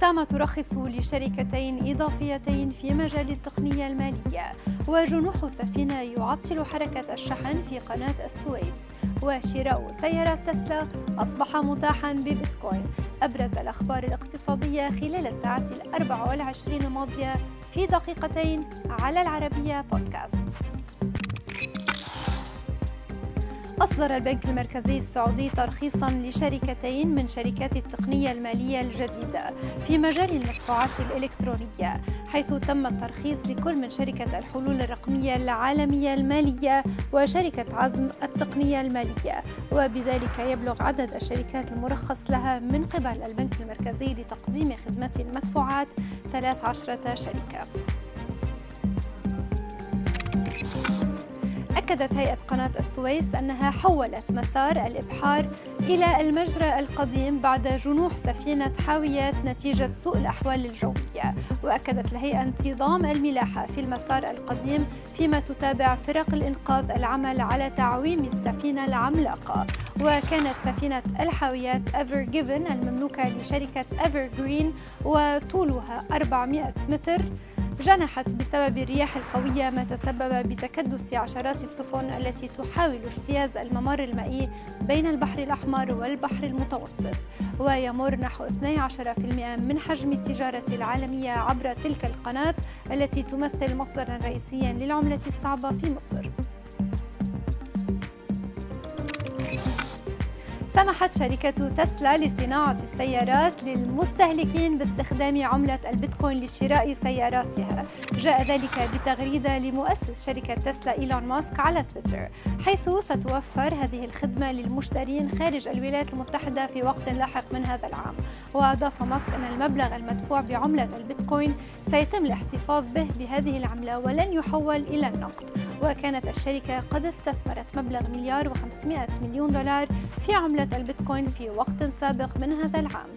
سام ترخص لشركتين إضافيتين في مجال التقنية المالية وجنوح سفينة يعطل حركة الشحن في قناة السويس وشراء سيارات تسلا أصبح متاحا ببيتكوين. أبرز الأخبار الاقتصادية خلال الساعات الأربع والعشرين الماضية في دقيقتين على العربية بودكاست. أصدر البنك المركزي السعودي ترخيصا لشركتين من شركات التقنية المالية الجديدة في مجال المدفوعات الإلكترونية حيث تم الترخيص لكل من شركة الحلول الرقمية العالمية المالية وشركة عزم التقنية المالية. وبذلك يبلغ عدد الشركات المرخص لها من قبل البنك المركزي لتقديم خدمة المدفوعات 13 شركة. أكدت هيئة قناة السويس أنها حولت مسار الإبحار إلى المجرى القديم بعد جنوح سفينة حاويات نتيجة سوء الأحوال الجوية وأكدت الهيئة انتظام الملاحة في المسار القديم فيما تتابع فرق الإنقاذ العمل على تعويم السفينة العملاقة. وكانت سفينة الحاويات إيفر غيفن المملوكة لشركة إيفر غرين وطولها 400 متر جنحت بسبب الرياح القوية ما تسبب بتكدس عشرات السفن التي تحاول اجتياز الممر المائي بين البحر الأحمر والبحر المتوسط ويمر نحو 12% من حجم التجارة العالمية عبر تلك القناة التي تمثل مصدرا رئيسيا للعملة الصعبة في مصر. سمحت شركة تسلا لصناعة السيارات للمستهلكين باستخدام عملة البيتكوين لشراء سياراتها. جاء ذلك بتغريدة لمؤسس شركة تسلا إيلون ماسك على تويتر حيث ستوفر هذه الخدمة للمشترين خارج الولايات المتحدة في وقت لاحق من هذا العام. وأضاف ماسك أن المبلغ المدفوع بعملة البيتكوين سيتم الاحتفاظ به بهذه العملة ولن يحول إلى النقد. وكانت الشركة قد استثمرت مبلغ مليار و500 مليون دولار في عملة البيتكوين في وقت سابق من هذا العام.